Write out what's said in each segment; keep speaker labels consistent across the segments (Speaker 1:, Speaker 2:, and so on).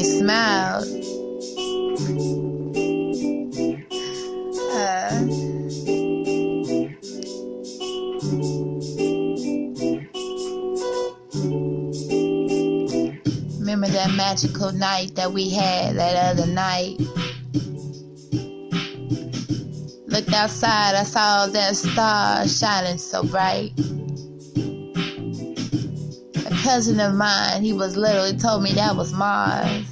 Speaker 1: only smiled. Uh, remember that magical night that we had that other night? Looked outside, I saw that star shining so bright. Cousin of mine, he was he told me that was Mars.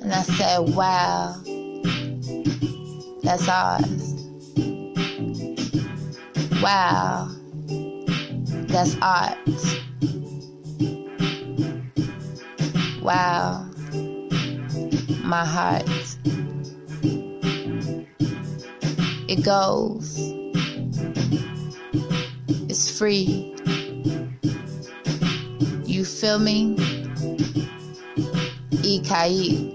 Speaker 1: And I said, wow, that's ours. Wow, that's art. Wow, my heart. It goes. It's free. You feel me? E cair.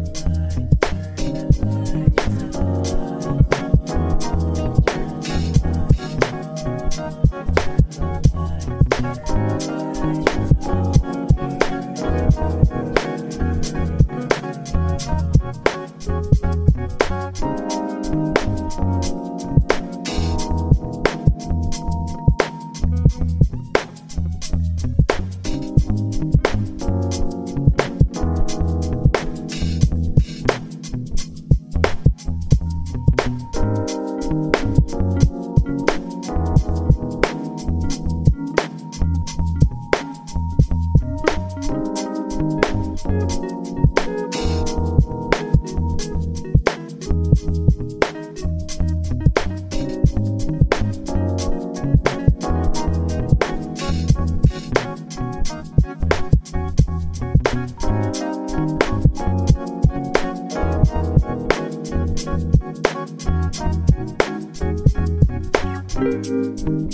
Speaker 1: Música Música